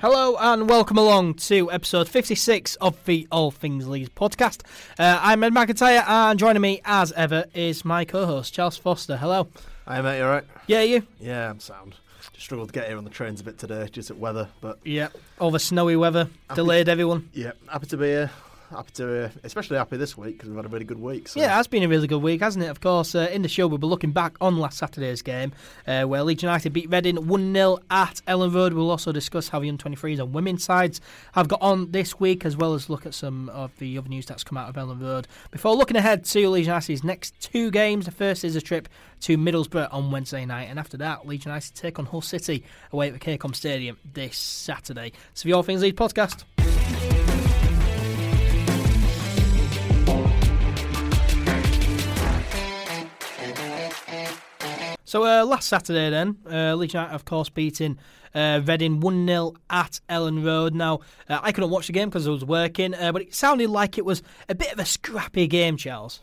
Hello and welcome along to episode 56 of the All Things Leeds podcast. Uh, I'm Ed McIntyre and joining me as ever is my co-host Charles Foster. Hello. Hi mate, you alright? Yeah, you? Yeah, I'm sound. Just struggled to get here on the trains a bit today, just at weather, but Yeah. All the snowy weather delayed everyone. yeah, happy to be here. Happy to, uh, especially happy this week because we've had a really good week. So. Yeah, it has been a really good week, hasn't it? Of course, uh, in the show, we'll be looking back on last Saturday's game uh, where Leeds United beat Reading 1 0 at Elland Road. We'll also discuss how the under 23s and women's sides have got on this week, as well as look at some of the other news that's come out of Elland Road. Before looking ahead to Leeds United's next two games, the first is a trip to Middlesbrough on Wednesday night, and after that, Leeds United take on Hull City away at the KCOM Stadium this Saturday. So, the All Things Leeds podcast. So uh, last Saturday, then uh, Leeds United, of course, beating uh, Reading one 0 at Elland Road. Now uh, I couldn't watch the game because I was working, uh, but it sounded like it was a bit of a scrappy game, Charles.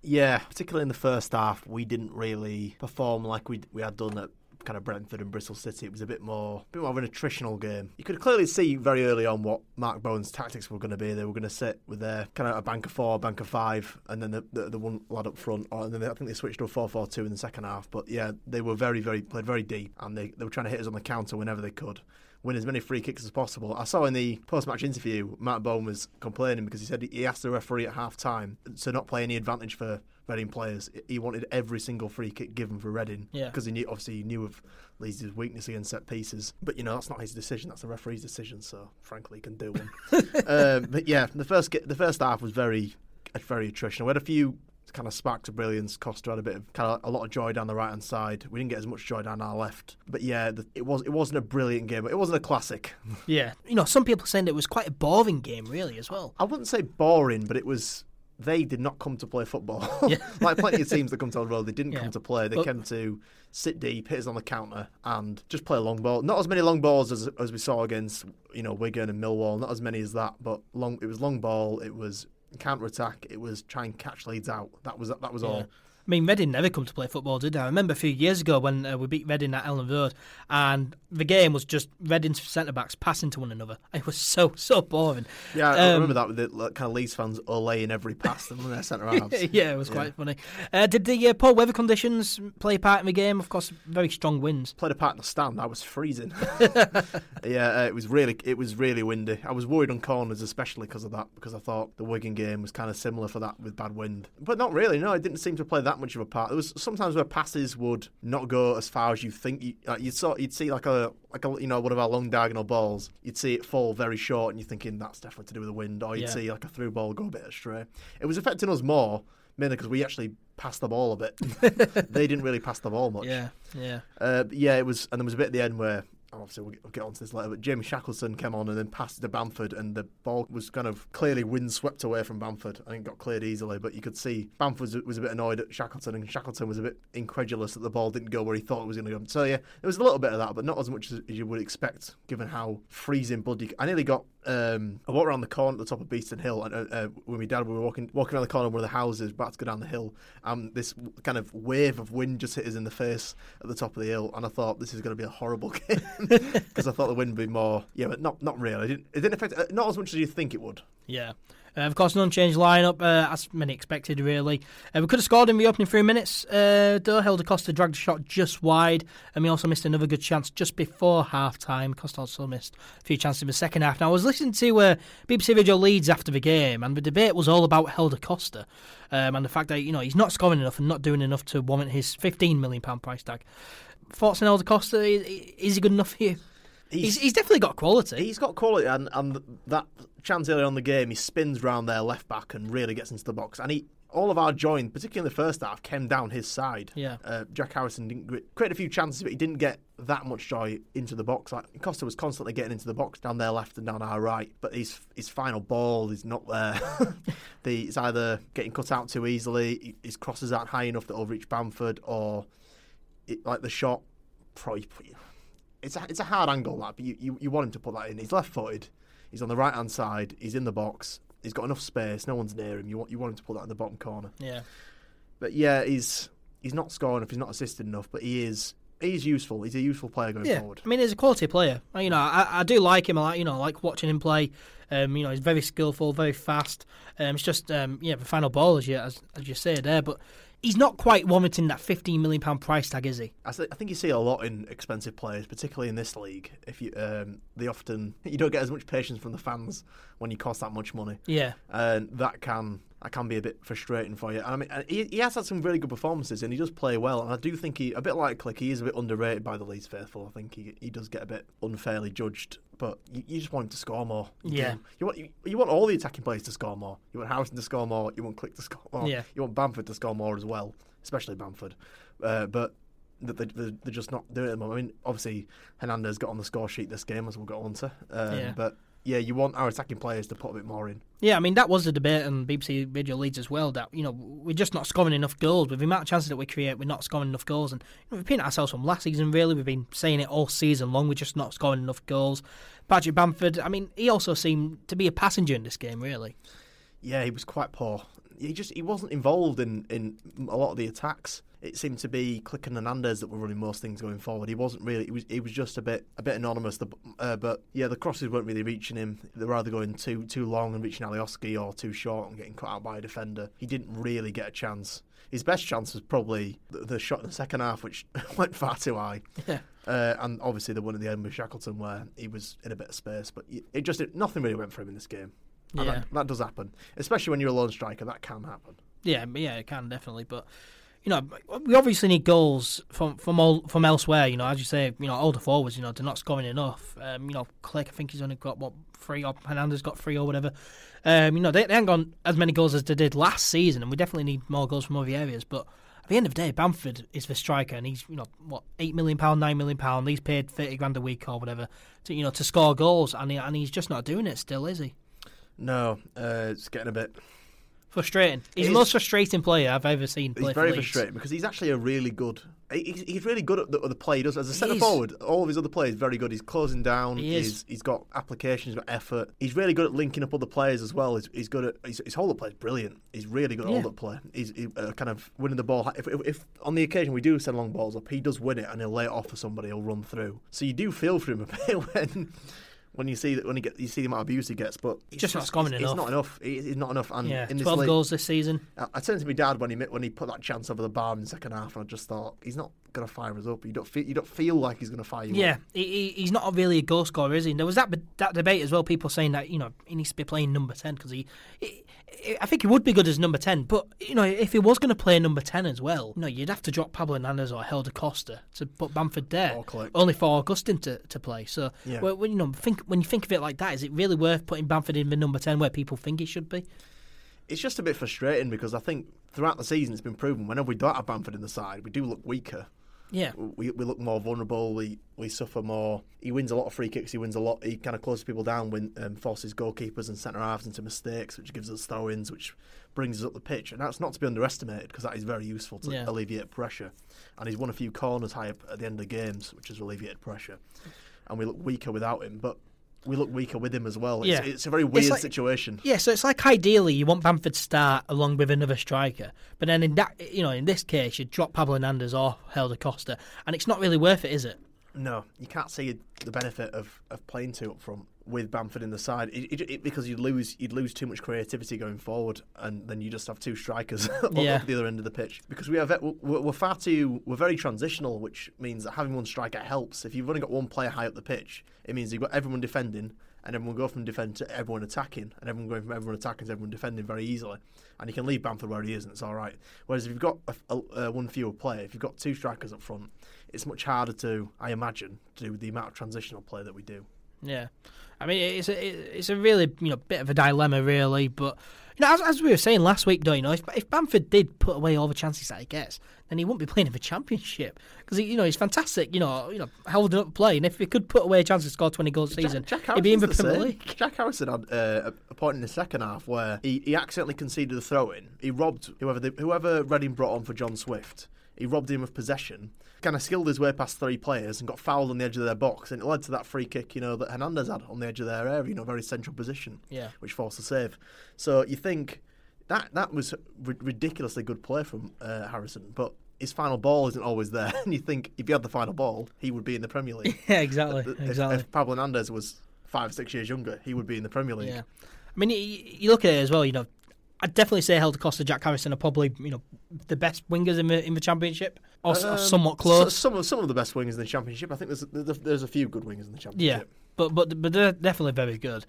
yeah, particularly in the first half, we didn't really perform like we we had done at kind of Brentford and Bristol City. It was a bit more, a bit more of an attritional game. You could clearly see very early on what Mark Bowen's tactics were going to be. They were going to sit with their kind of a bank of four, bank of five, and then the, the, the one lad up front. Or, and then they, I think they switched to a 4 4 2 in the second half. But yeah, they were very, very, played very deep, and they, they were trying to hit us on the counter whenever they could. Win as many free kicks as possible. I saw in the post-match interview, Mark Bowen was complaining because he said he asked the referee at half-time to not play any advantage for Reading players. He wanted every single free kick given for Reading Yeah. because he knew obviously he knew of Leeds' weakness against set pieces. But you know that's not his decision. That's the referee's decision. So frankly, he can do one. um, but yeah, the first the first half was very very attritional. We had a few kind of sparks of brilliance. Costa had a bit of kind of a lot of joy down the right hand side. We didn't get as much joy down our left. But yeah, the, it was it wasn't a brilliant game. It wasn't a classic. Yeah, you know, some people saying it was quite a boring game, really, as well. I wouldn't say boring, but it was. They did not come to play football. Yeah. like plenty of teams that come to the road, they didn't Yeah. come to play. They But- came to sit deep, hit us on the counter, and just play a long ball. Not as many long balls as as we saw against you know Wigan and Millwall. Not as many as that, but long. It was long ball. It was counter attack. It was try and catch Leeds out. That was that was Yeah. all. I mean, Reading never come to play football, did they? I remember a few years ago when uh, we beat Reading at Elland Road, and the game was just Reading's centre backs passing to one another. It was so so boring. Yeah, I Um, remember that with the like, kind of Leeds fans allaying every pass them when they're centre halves. yeah, it was quite funny. Uh, did the uh, poor weather conditions play a part in the game? Of course, very strong winds. played a part in the stand. I was freezing. yeah, uh, it was really it was really windy. I was worried on corners, especially because of that, because I thought the Wigan game was kind of similar for that with bad wind. But not really. No, it didn't seem to play that much of a part. There was sometimes where passes would not go as far as you think. You, like you'd saw, you'd see like a like a you know one of our long diagonal balls. You'd see it fall very short, and you're thinking that's definitely to do with the wind. Or you'd Yeah. see like a through ball go a bit astray. It was affecting us more. Mainly because we actually passed the ball a bit. they didn't really pass the ball much. Yeah, yeah. Uh, yeah, it was, and there was a bit at the end where obviously we'll get, onto this later. But Jamie Shackleton came on and then passed to Bamford, and the ball was kind of clearly wind swept away from Bamford. I think it got cleared easily, but you could see Bamford was, a bit annoyed at Shackleton, and Shackleton was a bit incredulous that the ball didn't go where he thought it was going to go. So yeah, there was a little bit of that, but not as much as you would expect, given how freezing bloody. I nearly got. Um, I walked around the corner at the top of Beeston Hill, and uh, uh, when my dad we were walking walking around the corner of one of the houses, about to go down the hill, um, this kind of wave of wind just hit us in the face at the top of the hill, and I thought this is going to be a horrible game because I thought the wind would be more. Yeah, but not not really. It didn't, it didn't affect uh, not as much as you think it would. Yeah. Uh, of course, an unchanged lineup, uh, as many expected, really. Uh, we could have scored in the opening three minutes, uh, though. Helder Costa dragged a shot just wide, and we also missed another good chance just before half time. Costa also missed a few chances in the second half. Now, I was listening to uh, BBC Radio Leeds after the game, and the debate was all about Helder Costa um, and the fact that you know he's not scoring enough and not doing enough to warrant his £15 million price tag. Thoughts on Helder Costa? Is, is he good enough for you? He's, he's definitely got quality. He's got quality, and, and that chance earlier on the game, he spins round their left back and really gets into the box. And he, all of our join, particularly in the first half, came down his side. Yeah. Uh, Jack Harrison didn't create a few chances, but he didn't get that much joy into the box. Like Costa was constantly getting into the box down their left and down our right, but his his final ball is not there. the, it's either getting cut out too easily, his crosses aren't high enough that will reach Bamford, or it, like the shot. Probably, it's a, it's a hard angle that, but you, you, you want him to put that in. He's left footed. He's on the right hand side. He's in the box. He's got enough space. No one's near him. You want you want him to put that in the bottom corner. Yeah. But yeah, he's he's not scoring enough. He's not assisted enough. But he is he's useful. He's a useful player going yeah. forward. I mean, he's a quality player. You know, I, I do like him. I like you know, I like watching him play. Um, you know, he's very skillful, very fast. Um, it's just um, yeah, the final ball as you as, as you say there, but he's not quite warranting that fifteen million pound price tag, is he? I, th- I think you see a lot in expensive players, particularly in this league. If you, um, they often you don't get as much patience from the fans when you cost that much money, Yeah, and that can that can be a bit frustrating for you. And I mean, he, he has had some really good performances, and he does play well. And I do think he, a bit like Klich, he is a bit underrated by the Leeds faithful. I think he he does get a bit unfairly judged, but you, you just want him to score more. You Yeah. do. you want you, you want all the attacking players to score more. You want Harrison to score more. You want Klich to score more. Yeah. You want Bamford to score more as well, especially Bamford. Uh, but they, they're, they're just not doing it at the moment. I mean, obviously Hernandez got on the score sheet this game, as we'll get on to. Um, Yeah. But yeah, you want our attacking players to put a bit more in. yeah. I mean, that was the debate on BBC Radio Leeds as well. That you know, we're just not scoring enough goals with the amount of chances that we create. We're not scoring enough goals, and you know, we've been at ourselves from last season. Really, we've been saying it all season long. We're just not scoring enough goals. Patrick Bamford. I mean, he also seemed to be a passenger in this game. Really. Yeah, he was quite poor. He just he wasn't involved in, in a lot of the attacks. It seemed to be Klich and Hernandez that were running most things going forward. He wasn't really. He was. He was just a bit a bit anonymous. The, uh, but yeah, the crosses weren't really reaching him. They were either going too too long and reaching Alioski, or too short and getting cut out by a defender. He didn't really get a chance. His best chance was probably the, the shot in the second half, which went far too high. Yeah. Uh, and obviously the one at the end with Shackleton, where he was in a bit of space, but it just it, nothing really went for him in this game. Yeah. that, that does happen, especially when you're a lone striker. That can happen. Yeah, yeah, it can definitely. But you know, we obviously need goals from from all from elsewhere. You know, as you say, you know, older forwards, you know, they're not scoring enough. Um, you know, Klich, I think he's only got what three, or Hernandez got three or whatever. Um, you know, they, they haven't got as many goals as they did last season, and we definitely need more goals from other areas. But at the end of the day, Bamford is the striker, and he's you know what eight million pound, nine million pound. He's paid thirty grand a week or whatever to you know to score goals, and he, and he's just not doing it still, is he? No, uh, it's getting a bit. Frustrating. He's It the is- most frustrating player I've ever seen play He's for very Leeds. frustrating because he's actually a really good. He's, he's really good at the, at the play he does as a centre is. forward. All of his other players very good. He's closing down. He is. He's, he's got application. He's got effort. He's really good at linking up other players as well. He's, he's good at his, his hold up play is brilliant. He's really good at Yeah. hold up play. He's he, uh, kind of winning the ball. If, if, if on the occasion we do send long balls up, he does win it and he'll lay it off for somebody. He'll run through. So you do feel for him a bit when. When you see that, when you get you see the amount of abuse he gets, but it's Just not scoring it's, enough. It's not enough. It's it's not enough. And Yeah, in this twelve league- goals this season. I, I turned to my dad when he when he put that chance over the bar in the second half, and I just thought he's not gonna fire us up. You don't feel you don't feel like he's gonna fire you. Yeah, he, he's not really a goal scorer, is he? And there was that that debate as well. People saying that you know he needs to be playing number ten because he, he, I think he would be good as number ten. But you know if he was going to play number ten as well, you know you'd have to drop Pablo Hernandez or Helder Costa to put Bamford there, only for Augustin to, to play. So Yeah. well, when you know think when you think of it like that, is it really worth putting Bamford in the number ten where people think he should be? It's just a bit frustrating because I think throughout the season it's been proven whenever we don't have Bamford in the side, we do look weaker. Yeah, We, we look more vulnerable. We we suffer more. He wins a lot of free kicks. He wins a lot. He kind of closes people down, when um, forces goalkeepers and centre halves into mistakes, which gives us throw-ins, which brings us up the pitch. And that's not to be underestimated because that is very useful to Yeah. alleviate pressure. And he's won a few corners high up at the end of the games, which has alleviated pressure. And we look weaker without him, but we look weaker with him as well. It's, Yeah. it's a very weird like- situation. Yeah, so it's like ideally you want Bamford to start along with another striker, but then in that you know in this case you drop Pablo Hernandez or Helder Costa, and it's not really worth it, is it? No, you can't see the benefit of, of playing two up front with Bamford in the side it, it, it- because you'd lose you'd lose too much creativity going forward, and then you just have two strikers Yeah. at the other end of the pitch. Because we are we're, we're far too we're very transitional, which means that having one striker helps. If you've only got one player high up the pitch, it means you've got everyone defending. And everyone go from defend to everyone attacking, and everyone going from everyone attacking to everyone defending very easily. And you can leave Bamford where he is, and it's all right. Whereas if you've got a, a, a one fewer player, if you've got two strikers up front, it's much harder to, I imagine, to do with the amount of transitional play that we do. Yeah, I mean it's a it's a really you know bit of a dilemma really, but you know as, as we were saying last week, though, you know if, if Bamford did put away all the chances that he gets, then he wouldn't be playing in the championship because you know he's fantastic, you know you know holding up play, and if he could put away a chance to score twenty goals a season, Jack, he'd be in the Harrison's Premier same. League. Jack Harrison had uh, a point in the second half where he, he accidentally conceded a throw in. He robbed whoever the, whoever Reading brought on for John Swift. He robbed him of possession. Kind of skilled his way past three players and got fouled on the edge of their box, and it led to that free kick, you know, that Hernandez had on the edge of their area, you know, very central position, Yeah. which forced a save. So you think that that was ri- ridiculously good play from uh, Harrison, but his final ball isn't always there. And you think if he had the final ball, he would be in the Premier League. Yeah, exactly, If- exactly. If, Pablo Hernandez was five, six years younger, he would be in the Premier League. Yeah, I mean, you, you look at it as well. You know, I'd definitely say Helder Costa, Jack Harrison are probably you know the best wingers in the in the championship, or, s- or Um, somewhat so- close. some of some of the best wingers in the championship. I think there's there's, there's a few good wingers in the championship. yeah, but but but they're definitely very good.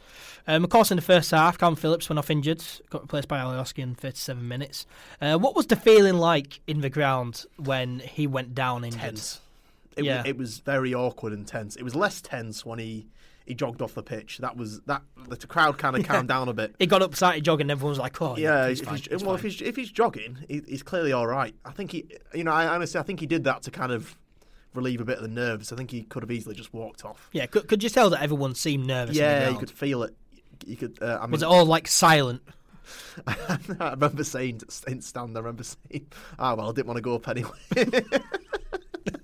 Um, of course, in the first half, Cam Phillips went off injured, got replaced by Alioski in 37 minutes. Uh, what was the feeling like in the ground when he went down injured? Tense. It, Yeah. was, it was very awkward and tense. It was less tense when he, he jogged off the pitch. That was that the crowd kind of calmed down a bit. He got up, started jogging, everyone was like, "Oh, Yeah, he's if fine, he's, he's well, fine." if he's if he's jogging, he, he's clearly all right. I think he, you know, I honestly, I think he did that to kind of relieve a bit of the nerves. I think he could have easily just walked off. yeah, could, could you tell that everyone seemed nervous? Yeah, you could feel it. You could. Uh, I mean, Was it all like silent? I remember saying stand. I remember saying, "Ah, well, I didn't want to go up anyway."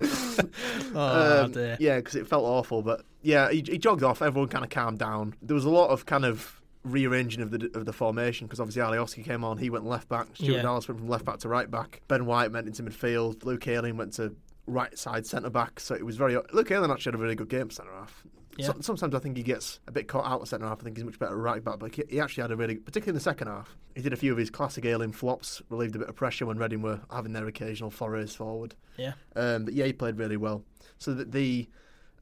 Oh Um, dear. yeah, because it felt awful. But yeah, he, he jogged off. Everyone kind of calmed down. There was a lot of kind of rearranging of the of the formation because obviously Alioski came on. He went left back. Stuart Yeah. Dallas went from left back to right back. Ben White went into midfield. Luke Ayling went to right side centre back. So it was very. Luke Ayling actually had a really good game centre half. Yeah. So, sometimes I think he gets a bit caught out of centre half. I think he's much better at right back, but he, he actually had a really, particularly in the second half, he did a few of his classic Ayling flops, relieved a bit of pressure when Reading were having their occasional forays forward. Yeah. Um, but yeah, he played really well. So that the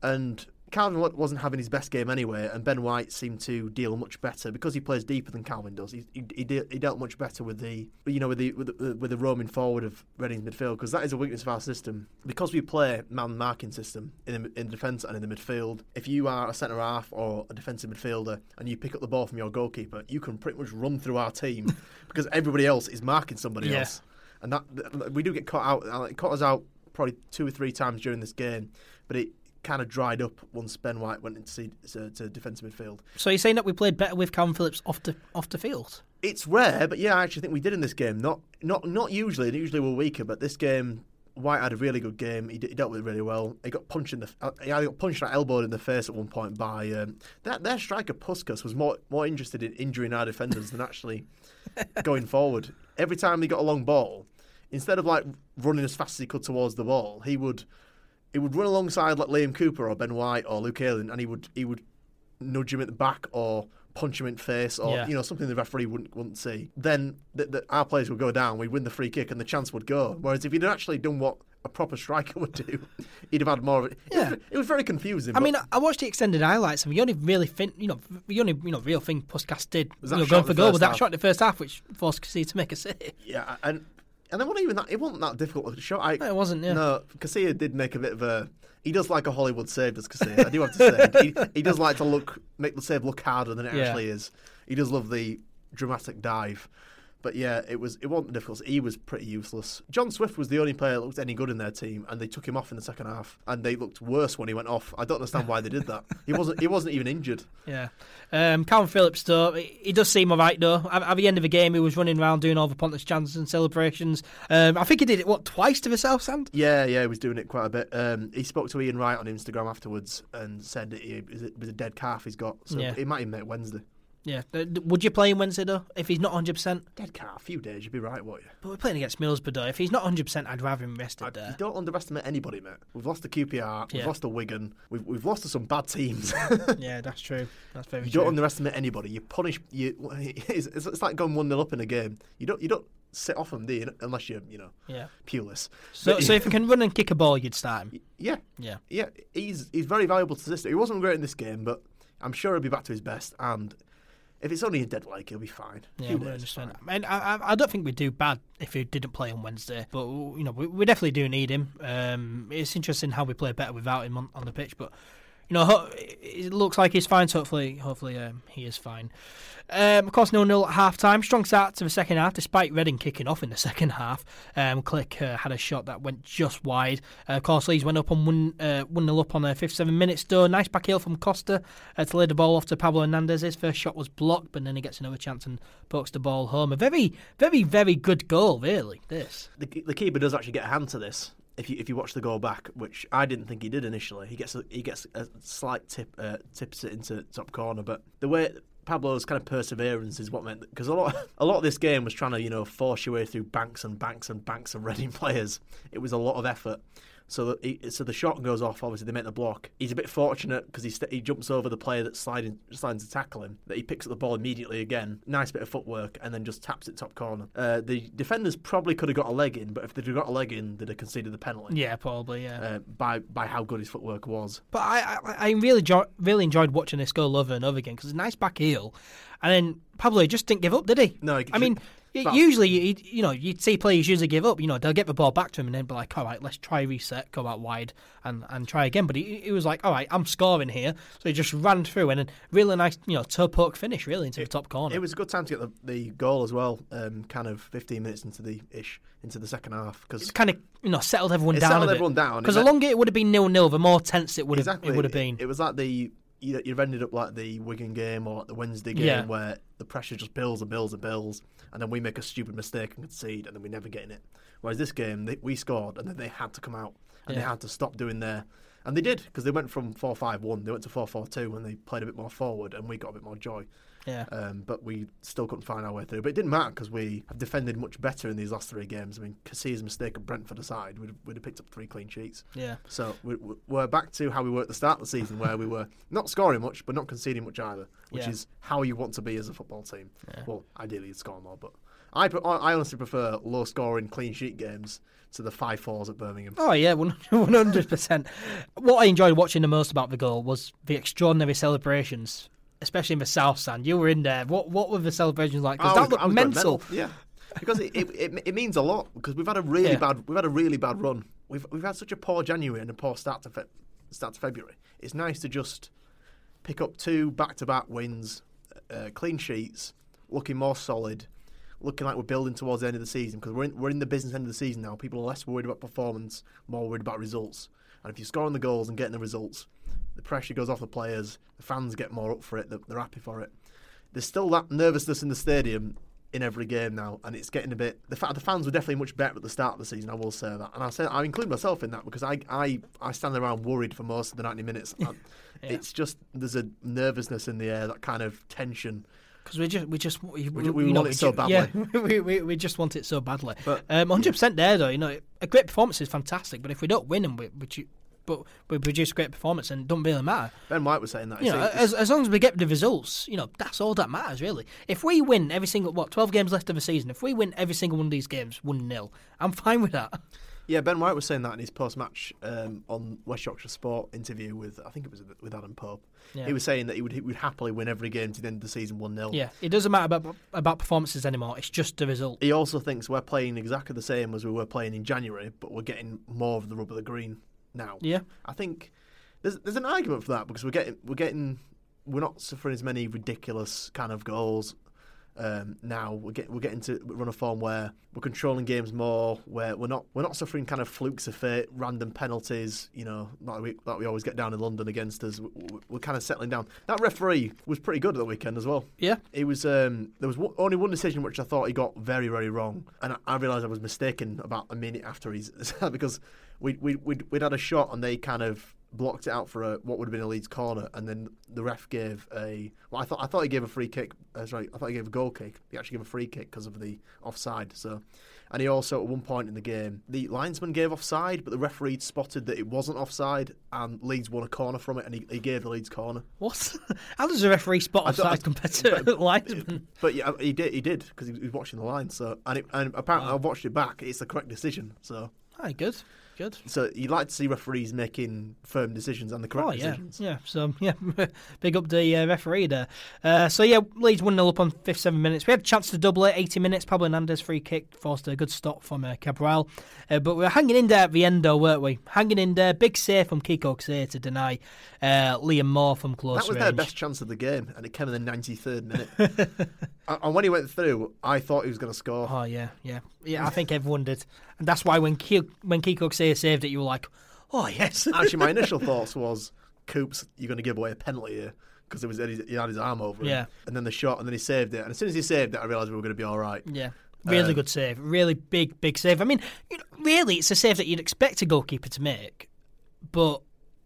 and Calvin wasn't having his best game anyway, and Ben White seemed to deal much better because he plays deeper than Calvin does. He he, he, de- he dealt much better with the you know with the with the, with the roaming forward of Reading's midfield because that is a weakness of our system because we play man marking system in the, in defence and in the midfield. If you are a centre half or a defensive midfielder and you pick up the ball from your goalkeeper, you can pretty much run through our team because everybody else is marking somebody Yeah. else, and that we do get caught out. uh, It caught us out probably two or three times during this game, but it kind of dried up once Ben White went into see- to, to defensive midfield. So you're saying that we played better with Cam Phillips off the off the field? It's rare, but yeah, I actually think we did in this game. Not not not usually. Usually we're weaker, but this game. White had a really good game. He, d- he dealt with it really well. He got punched in the. uh, He got punched or elbowed in the face at one point by um, their, their striker Pușcaș was more more interested in injuring our defenders than actually going forward. Every time he got a long ball, instead of like running as fast as he could towards the ball, he would he would run alongside like Liam Cooper or Ben White or Luke Ayling, and he would he would nudge him at the back or punch him in the face or Yeah. you know something the referee wouldn't wouldn't see. Then the, the, our players would go down, we'd win the free kick, and the chance would go. Whereas if he'd actually done what a proper striker would do, he'd have had more of it. It, Yeah. was, it was very confusing. I mean, I watched the extended highlights, and the only really fin- you know, the only you know real thing Pușcaș did Was you that know, shot going in for the goal first was that half? shot in the first half, which forced Casilla to make a save. yeah, and and then wasn't even that. It wasn't that difficult to shot. I, No, it wasn't. Yeah. No, Casilla did make a bit of a. He does like a Hollywood save, does Casilla? I do have to say, he, he does like to look, make the save look harder than it Yeah. actually is. He does love the dramatic dive, but yeah, it was it wasn't difficult. He was pretty useless. John Swift was the only player that looked any good in their team, and they took him off in the second half, and they looked worse when he went off. I don't understand why they did that. He wasn't he wasn't even injured. Yeah. Um, Calvin Phillips, though, he does seem alright, though. At, at the end of the game, he was running around doing all the Pontus Jansson celebrations. Um, I think he did it, what, twice to the South Stand? Yeah, yeah, he was doing it quite a bit. Um, he spoke to Ian Wright on Instagram afterwards and said that he, was a dead calf he's got, so Yeah. he might even make Wednesday. Yeah. Would you play him Wednesday, though, if he's not 100%? Dead cat, a few days, you'd be right, won't you? But we're playing against Middlesbrough, though. If he's not 100%, I'd rather him rested You there. don't underestimate anybody, mate. We've lost to QPR, we've Yeah. lost to Wigan, we've, we've lost to some bad teams. yeah, that's true. That's very you true. don't underestimate anybody. You punish. You. It's, it's, like going one 0 up in a game. You don't. You don't sit off them, do you? Unless you're, you know, yeah. Pulis. So, But- so if he can run and kick a ball, you'd start him. Yeah, Yeah. yeah. He's he's very valuable to the system. He wasn't great in this game, but I'm sure he'll be back to his best. And if it's only a dead leg, he'll be fine. Yeah, Few we understand. fine. I, mean, I, I- I don't think we'd do bad if he didn't play on Wednesday, but you know we, we definitely do need him. Um, it's interesting how we play better without him on, on the pitch, but you know it looks like he's fine. So hopefully, hopefully um, he is fine. Um, of course, nil nil at half time. Strong start to the second half, despite Reading kicking off in the second half. Um, Klich uh, had a shot that went just wide. Uh, of course, Leeds went up on one uh, one nil up on the 57 minutes. Though nice back heel from Costa uh, to lay the ball off to Pablo Hernandez. His first shot was blocked, but then he gets another chance and pokes the ball home. A very, very, very good goal, really. This. The, the keeper does actually get a hand to this. If you if you watch the goal back, which I didn't think he did initially, he gets a, he gets a slight tip uh, tips it into top corner. But the way Pablo's kind of perseverance is what meant because a lot a lot of this game was trying to you know force your way through banks and banks and banks of Reading players. It was a lot of effort. So the, he, so the shot goes off. Obviously, they make the block. He's a bit fortunate because he st- he jumps over the player that's sliding sliding to tackle him. That he picks up the ball immediately again. Nice bit of footwork, and then just taps it top corner. Uh, the defenders probably could have got a leg in, but if they'd have got a leg in, they'd have conceded the penalty. Yeah, probably. Yeah. Uh, by by how good his footwork was. But I, I, I really, jo- really enjoyed watching this goal over and over again because it's a nice back heel, and then Pablo just didn't give up, did he? No, he- I mean. Usually, you, you know, you'd see players usually give up. You know, they'll get the ball back to him and then be like, "All right, let's try reset, go out wide, and, and try again." But he, he was like, "All right, I'm scoring here," so he just ran through and then really nice, you know, toe poke finish really into the top corner. It was a good time to get the, the goal as well. Um, kind of 15 minutes into the ish into the second half because It's kind of you know settled everyone It down. settled a everyone down. because the longer it would have been nil nil, the more tense it would have exactly it would have been. It, was like the you, you've ended up like the Wigan game or like the Wednesday game Yeah. where the pressure just builds and builds and builds, and then we make a stupid mistake and concede, and then we never get in it. Whereas this game, they, we scored, and then they had to come out and they had to stop doing their. And they did because they went from four five one, they went to four four two, and they played a bit more forward, and we got a bit more joy. Yeah. Um, but we still couldn't find our way through. But it didn't matter because we have defended much better in these last three games. I mean, Casilla's mistake at Brentford aside, we'd, we'd have picked up three clean sheets. Yeah. So we- we're back to how we were at the start of the season, where we were not scoring much, but not conceding much either, which Yeah. is how you want to be as a football team. Yeah. Well, ideally you'd score more, but I, I honestly prefer low scoring, clean sheet games to the five fours at Birmingham. Oh yeah, one hundred percent. What I enjoyed watching the most about the goal was the extraordinary celebrations, especially in the south stand. You were in there. What what were the celebrations like? Because that was- looked going mental. Yeah, because it, it, it, it means a lot because we've had a really Yeah. bad we've had a really bad run. We've we've had such a poor January and a poor start to fe- start to February. It's nice to just pick up two back to back wins, uh, clean sheets, looking more solid, looking like we're building towards the end of the season because we're in, we're in the business end of the season now. People are less worried about performance, more worried about results. And if you're scoring the goals and getting the results, the pressure goes off the players. The fans get more up for it. They're, they're happy for it. There's still that nervousness in the stadium in every game now, and it's getting a bit. The, fa- the fans were definitely much better at the start of the season. I will say that, and I say I include myself in that because I I, I stand around worried for most of the 90 minutes. And It's just there's a nervousness in the air, that kind of tension. Because we just we just we, We- we know, want it so ju- Yeah, badly. we, we, we just want it so badly. But- um, hundred percent there though. You know, a great performance is fantastic, but if we don't win and we, but we produce great performance and it don't really matter. Ben White was saying that. You know, as, as long as we get the results, you know, that's all that matters really. If we win every single what twelve games left of the season, if we win every single one of these games one 0 I'm fine with that. Yeah, Ben White was saying that in his post-match um, on West Yorkshire Sport interview with I think it was with Adam Pope. Yeah. He was saying that he would he would happily win every game to the end of the season one 0 Yeah, it doesn't matter about about performances anymore. It's just the result. He also thinks we're playing exactly the same as we were playing in January, but we're getting more of the rub of the green now. Yeah, I think there's there's an argument for that because we're getting we're getting we're not suffering as many ridiculous kind of goals um, now. We're get, we're getting to run a form where we're controlling games more, where we're not we're not suffering kind of flukes of fate, random penalties. You know, like we like we always get down in London against us. We- we- We're kind of settling down. That referee was pretty good at the weekend as well. yeah. He was um, there was only one decision which I thought he got very very wrong, and I, I realised I was mistaken about a minute after he's because we we we'd, we'd had a shot and they kind of blocked it out for a what would have been a Leeds corner, and then the ref gave a well I thought I thought he gave a free kick. Uh, That's right, I thought he gave a goal kick. He actually gave a free kick because of the offside. So. And he also, at one point in the game, the linesman gave offside, but the referee spotted that it wasn't offside, and Leeds won a corner from it, and he, he gave the Leeds corner. What? How does a referee spot offside compared to linesman? But yeah, he did. He did because he was watching the line. So and it, and apparently I watched it back. It's the correct decision. So Hi, good, good. so you'd like to see referees making firm decisions and the correct Oh yeah, decisions. yeah. So yeah, big up the uh, referee there. Uh, so yeah, Leeds one 0 up on fifth seven minutes. We had a chance to double it. Eighty minutes. Pablo Hernandez free kick forced a good stop from uh, Cabral, uh, but we were hanging in there at the end though, weren't we? Hanging in there. Big save from Kiko Xer to deny uh, Liam Moore from close That was range. their best chance of the game, and it came in the 93rd minute. and and when he went through, I thought he was going to score. Oh yeah, yeah, yeah. I think everyone did, and that's why when Ki- when Kiko Xer saved it, you were like, oh yes. Actually, my initial thoughts was, Coops, you're going to give away a penalty here because it was he had his arm over him. Yeah. And then the shot, and then he saved it. And as soon as he saved it, I realised we were going to be all right. Yeah. Really Um, good save. Really big, big save. I mean, you know, really, it's a save that you'd expect a goalkeeper to make, but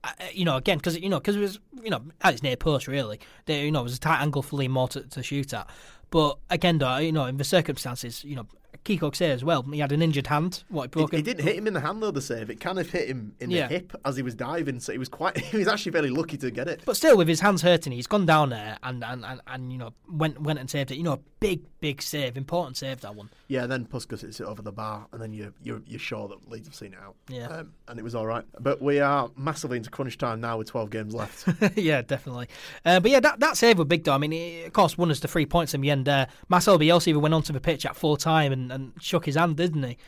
uh, you know, again, because you know, because it was you know, at his near post, really. You know, it was a tight angle for Lee Moore to, to shoot at. But again, though, you know, in the circumstances, you know, Kiko say as well, he had an injured hand. What, he It, broke it didn't hit him in the hand though. The save, it kind of hit him in Yeah. the hip as he was diving. So he was quite. He was actually very lucky to get it. But still, with his hands hurting, he's gone down there and, and, and, and you know went went and saved it. You know, a big big save, important save that one. Yeah, then Pușcaș hits it over the bar, and then you you're, you're sure that Leeds have seen it out. Yeah. um, and it was all right. But we are massively into crunch time now with 12 games left. yeah, definitely. Uh, but yeah, that, that save was big though. I mean, it, of course, won us the three points in the end. Uh, Marcel Bielsa even went onto the pitch at full time and, and shook his hand, didn't he?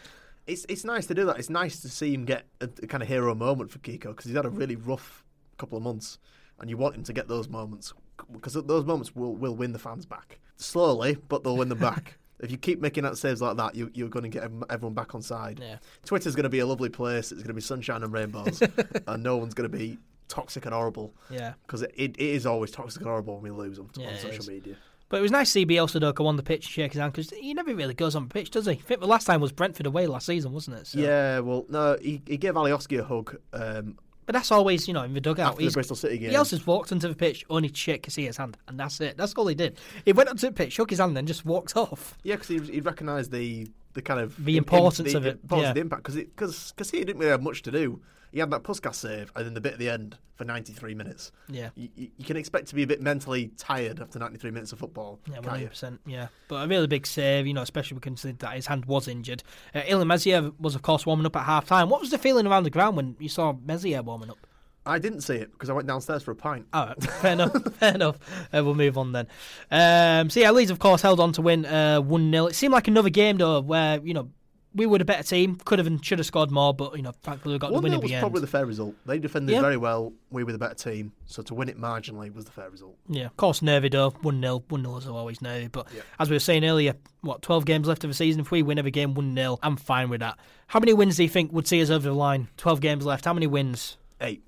it's it's nice to do that. It's nice to see him get a, a kind of hero moment for Kiko because he's had a really rough couple of months, and you want him to get those moments because those moments will will win the fans back slowly, but they'll win them back. If you keep making out saves like that, you, you're going to get everyone back on side. Yeah. Twitter's going to be a lovely place. It's going to be sunshine and rainbows, and no one's going to be toxic and horrible Yeah. because it, it, it is always toxic and horrible when we lose on, Yeah, on social is. media. But it was nice to see Bielsa though on the pitch and shake his hand because he never really goes on the pitch, does he? I think the last time was Brentford away last season, wasn't it? So- Yeah, well, no, he, he gave Alioski a hug um, But that's always, you know, in the dugout. after the Bristol City game. he else just walked onto the pitch, only to shake Casilla's hand, and that's it. That's all he did. He went onto the pitch, shook his hand, and just walked off. Yeah, because he, he recognised the the kind of The im- importance the, of it, importance yeah. of the impact because because because he didn't really have much to do. He had that Pușcaș save and then the bit at the end for 93 minutes. Yeah. You, you, can expect to be a bit mentally tired after 93 minutes of football. Yeah, can't one you? hundred percent. Yeah, but a really big save, you know, especially consider that his hand was injured. Uh, Illan Meslier was, of course, warming up at half time. What was the feeling around the ground when you saw Meslier warming up? I didn't see it because I went downstairs for a pint. All right, fair enough. Fair enough. Uh, we'll move on then. Um, so yeah, Leeds, of course, held on to win uh, one 0 It seemed like another game though, where you know we were the better team, could have and should have scored more, but you know, thankfully we got the win 0 in was the end. probably the fair result. They defended Yeah. very well. We were the better team, so to win it marginally was the fair result. Yeah, of course, nervy though. One 0 one 0 is always nervy. But Yeah. as we were saying earlier, what twelve games left of the season? If we win every game one 0 I'm fine with that. How many wins do you think would see us over the line? Twelve games left. How many wins? Eight.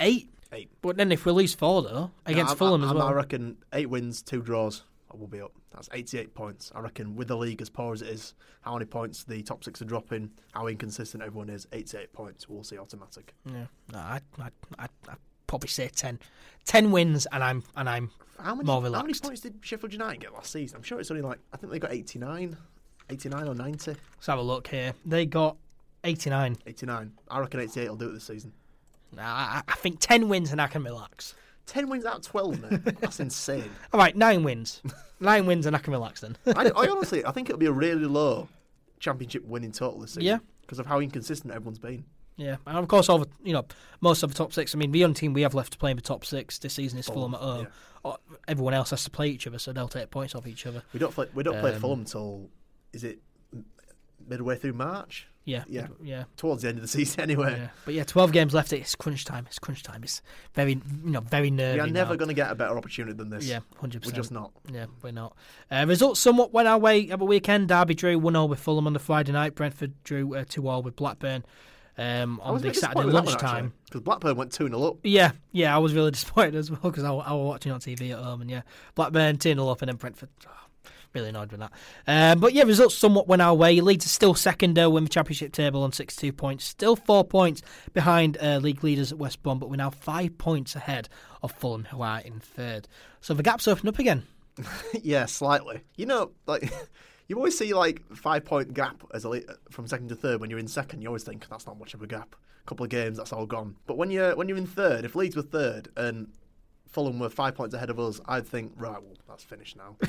Eight. Eight. But then if we lose four though against No, I- Fulham I, as well. I reckon eight wins, two draws. I will be up. That's 88 points. I reckon with the league as poor as it is, how many points the top six are dropping, how inconsistent everyone is, 88 points. We'll see automatic. yeah, no, I I I I'd probably say 10. 10 wins, and I'm and I'm How many, More how many points did Sheffield United get last season? I'm sure it's only like, I think they got 89, 89 or 90. Let's have a look here. They got 89. 89. I reckon 88 will do it this season. Nah, I, I think 10 wins and I can relax. 10 wins out of 12 now. That's insane. All right, nine wins. nine wins and I can relax then. I, I honestly, I think it'll be a really low championship winning total this season. Yeah. Because of how inconsistent everyone's been. yeah, and of course, all the, you know, most of the top six. I mean, the only team we have left to play in the top six this season is Fulham, Fulham, at home. Oh, Everyone else has to play each other, so they'll take points off each other. We don't play, we don't play Um, Fulham until, is it midway through March? Yeah, Yeah. yeah. Towards the end of the season anyway. Yeah, but yeah, twelve games left. It's crunch time. It's crunch time. It's very, you know, very nervy. We are never going to get a better opportunity than this. Yeah, hundred percent. We're just not. Yeah, we're not. Uh, results somewhat went our way at the weekend. Derby drew 1 0 with Fulham on the Friday night. Brentford drew uh, 2 0 with Blackburn um, on the Saturday lunchtime. Because Blackburn went 2 0 up. Yeah, yeah, I was really disappointed as well because I, I was watching on TV at home and yeah, Blackburn 2 0 up and then Brentford. oh, really annoyed with that. Um, but yeah, results somewhat went our way. Leeds are still second though in the Championship table on 62 points. Still four points behind uh, league leaders at West Brom, but we're now five points ahead of Fulham, who are in third. So the gap's opened up again. yeah, slightly. You know, like. You always see like five point gap as a from second to third. When you're in second, you always think that's not much of a gap. A couple of games, that's all gone. But when you're when you're in third, if Leeds were third and Fulham were five points ahead of us, I'd think right, well, that's finished now.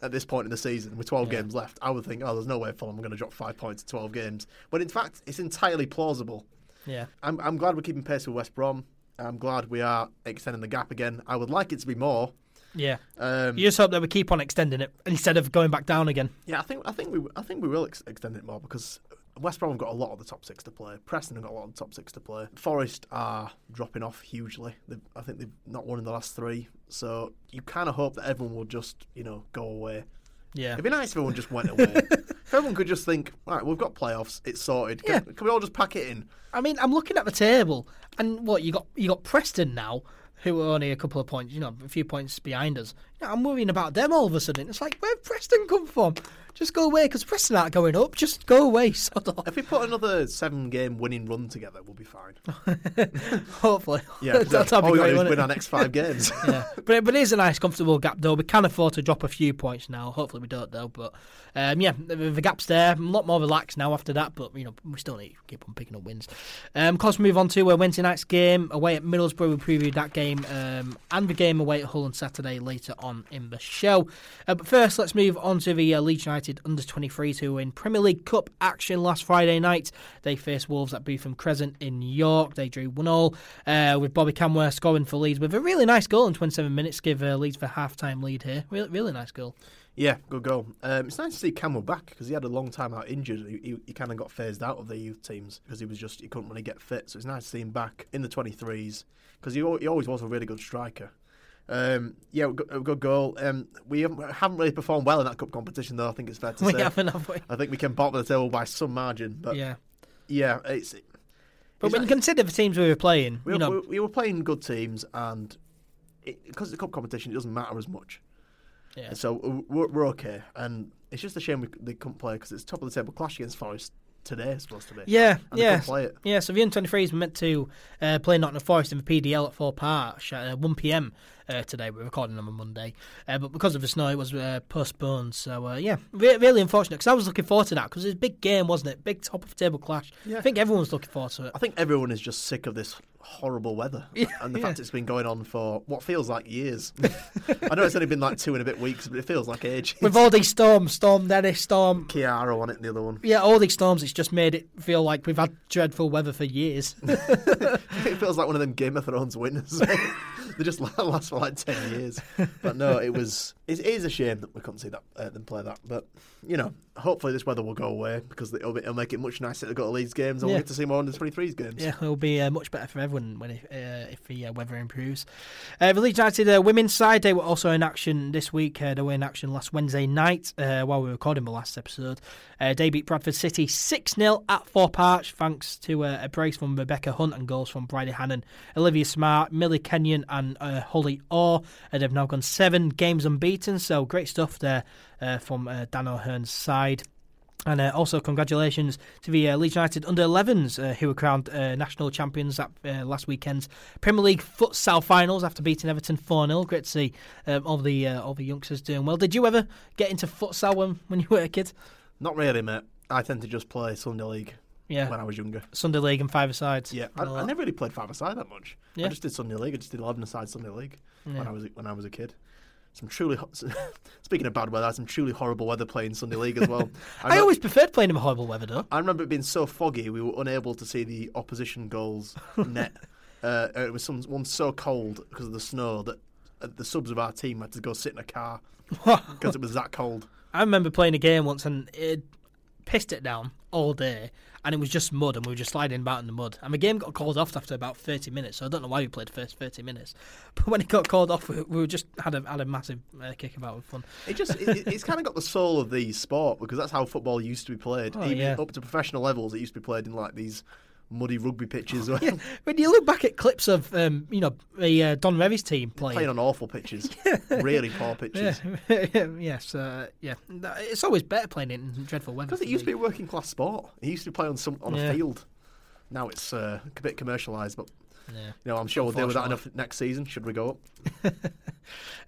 At this point in the season, with 12 Yeah. games left, I would think, oh, there's no way Fulham are going to drop five points in 12 games. But in fact, it's entirely plausible. Yeah. I'm, I'm glad we're keeping pace with West Brom. I'm glad we are extending the gap again. I would like it to be more. Yeah. Um, You just hope that we keep on extending it instead of going back down again. Yeah, I think I think we I think we will ex- extend it more because West Brom have got a lot of the top six to play. Preston have got a lot of the top six to play. Forest are dropping off hugely. They've, I think they've not won in the last three. So you kind of hope that everyone will just you know go away. Yeah. It'd be nice if everyone just went away. if everyone could just think, right, we've got playoffs, it's sorted. Can, Yeah. can we all just pack it in? I mean, I'm looking at the table, and what you got? You got Preston now, who are only a couple of points, you know, a few points behind us. You know, I'm worrying about them all of a sudden. It's like, where Preston come from? Just go away because Preston aren't going up. Just go away, sod off. If we put another seven-game winning run together, we'll be fine. Hopefully, Yeah, that's all how we we got to do go. is win our next five games. yeah, but but it is a nice, comfortable gap though. We can afford to drop a few points now. Hopefully, we don't though. But um, yeah, the, the gap's there. I'm a lot more relaxed now after that. But you know, we still need to keep on picking up wins. Um, of course, we move on to a Wednesday night's game away at Middlesbrough. We previewed that game um, and the game away at Hull on Saturday later on in the show. Uh, but first, let's move on to the uh, Leeds United under 23s who were in Premier League Cup action last Friday night. They faced Wolves at Bootham Crescent in York. They drew 1 all uh, with Bobby Kamwa scoring for Leeds with a really nice goal in 27 minutes. Give uh, Leeds the half time lead here. Really, really nice goal. Yeah, good goal. Um, it's nice to see Campbell back because he had a long time out injured. He, he, he kind of got phased out of the youth teams because he was just he couldn't really get fit. So it's nice to see him back in the 23s because he, he always was a really good striker. Um, yeah, good, good goal. Um, we haven't, really performed well in that cup competition, though. I think it's fair to We say. haven't, have we? I think we can bottom the table by some margin, but yeah, Yeah. it's. But it's when you consider the teams we were playing, we, you know, we, we were playing good teams, and it, because it's a cup competition, it doesn't matter as much. yeah. So we're, we're okay, and it's just a shame we, they couldn't play because it's top of the table clash against Forest today. It's supposed to be. Yeah, and yeah. play it. Yeah, so the under-23s were meant to uh, play Nottingham Forest in the PDL at Thorp Arch at uh, 1pm uh, today. We're recording on a Monday. Uh, but because of the snow, it was uh, postponed. So, uh, yeah, re- really unfortunate because I was looking forward to that because it was a big game, wasn't it? Big top-of-the-table clash. Yeah. I think everyone's looking forward to it. I think everyone is just sick of this horrible weather Yeah, and the yeah. fact it's been going on for what feels like years. I know it's only been like two and a bit weeks, but it feels like ages. With all these storms, Storm Dennis, Storm... Ciara on it, the other one. Yeah, all these storms, it's just made it feel like we've had dreadful weather for years. it feels like one of them Game of Thrones winters. They just last for like ten years. But no, it was. It is a shame that we couldn't see that uh, them play that. But you know, hopefully this weather will go away because it'll, be, it'll make it much nicer to go to Leeds games and Yeah. we'll get to see more under 23s games. Yeah, it'll be uh, much better for everyone when it, uh, if the uh, weather improves. Uh, the Leeds United uh, women's side they were also in action this week. Uh, they were in action last Wednesday night uh, while we were recording the last episode. Uh, they beat Bradford City six 0 at Thorp Arch thanks to uh, a brace from Rebecca Hunt and goals from Bridie Hannon, Olivia Smart, Millie Kenyon, and uh, Holly Orr. They've now gone seven games unbeaten, so great stuff there from uh, Dan O'Hearn's side. And uh, also, congratulations to the uh, Leeds United under 11s uh, who were crowned uh, national champions at uh, last weekend's Premier League futsal finals after beating Everton 4 0. Great to see um, all the uh, all the youngsters doing well. Did you ever get into futsal when, when you were a kid? Not really, mate. I tend to just play Sunday League Yeah, when I was younger. Sunday League and five sides. Yeah, I, I never really played five aside that much. Yeah. I just did Sunday League. I just did eleven aside Sunday League Yeah. when I was when I was a kid. Some truly ho- speaking of bad weather, I had some truly horrible weather playing Sunday League as well. I remem- always preferred playing in horrible weather, though. I remember it being so foggy we were unable to see the opposition goals net. Uh, it was some one so cold because of the snow that uh, the subs of our team had to go sit in a car because it was that cold. I remember playing a game once and it pissed it down all day, and it was just mud, and we were just sliding about in the mud. And the game got called off after about thirty minutes, so I don't know why we played the first thirty minutes. But when it got called off, we, we just had a had a massive uh, kick about with fun. It just it- it's kind of got the soul of the sport because that's how football used to be played. Oh, Even yeah. up to professional levels, it used to be played in like these muddy rugby pitches. Yeah, when you look back at clips of um, you know the uh, Don Revie's team playing, playing on awful pitches, really poor pitches. yeah, yes, uh, yeah, it's always better playing in dreadful weather. Because it used to be a working class sport. It used to play on some on a field. Now it's uh, a bit commercialised, but Yeah. you know I'm sure we'll deal with that enough next season. Should we go up?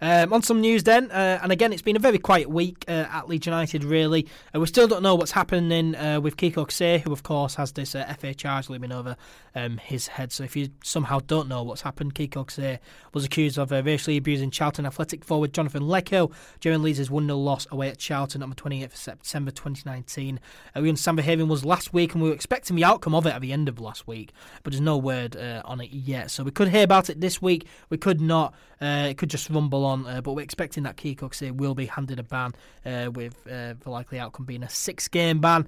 Um, on some news then, uh, and again, it's been a very quiet week uh, at Leeds United, really. Uh, we still don't know what's happening uh, with Kiko Ksey, who, of course, has this uh, FA charge looming over um, his head. So if you somehow don't know what's happened, Kiko Ksey was accused of uh, racially abusing Charlton Athletic forward Jonathan Leko during Leeds' 1 0 loss away at Charlton on the 28th of September 2019. Uh, we understand the hearing was last week, and we were expecting the outcome of it at the end of last week, but there's no word on it yet. So we could hear about it this week, we could not. Uh, it could just rumble on, uh, but we're expecting that Key Cooksey will be handed a ban, uh, with uh, the likely outcome being a six-game ban.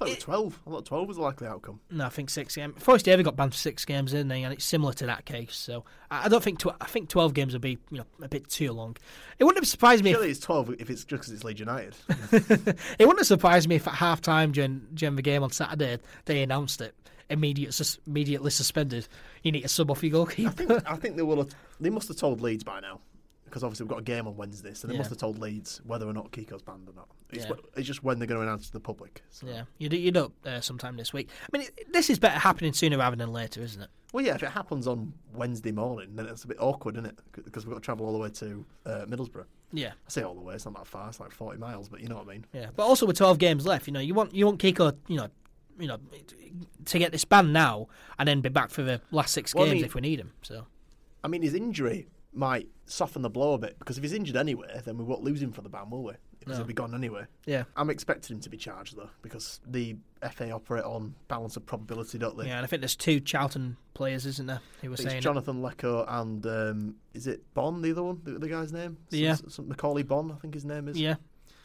I thought it was twelve. I thought twelve was the likely outcome. No, I think six games. Forest David got banned for six games, didn't he? And it's similar to that case. So I, I don't think tw- I think twelve games would be you know a bit too long. It wouldn't have surprised me. If, Surely it's twelve if it's just because it's Leeds United. it wouldn't have surprised me if at half time during during the game on Saturday they announced it. Immediate, sus- immediately suspended. You need to sub off your I goalkeeper. think I think they will. Have, they must have told Leeds by now because obviously we've got a game on Wednesday, so they Yeah. must have told Leeds whether or not Kiko's banned or not. It's, Yeah. it's just when they're going to announce to the public. So. Yeah, you'd, you'd up uh, sometime this week. I mean, it, this is better happening sooner rather than later, isn't it? Well, yeah, if it happens on Wednesday morning, then it's a bit awkward, isn't it? Because we've got to travel all the way to uh, Middlesbrough. Yeah, I say all the way; it's not that far; it's like forty miles, but you know what I mean. yeah. But also with 12 games left, you know, you want you want Kiko, you know, you know, to get this ban now and then be back for the last six Well, I games mean- if we need him. So I mean, his injury might soften the blow a bit because if he's injured anyway, then we won't lose him for the ban, will we? Because No. he'll be gone anyway. yeah, I'm expecting him to be charged though, because the FA operate on balance of probability, don't they? yeah. And I think there's two Charlton players, isn't there? Who were saying. Jonathan Leko and um, is it Bond, the other one, the, the guy's name? Some- Yeah. some, Macauley Bonne, I think his name is. Yeah.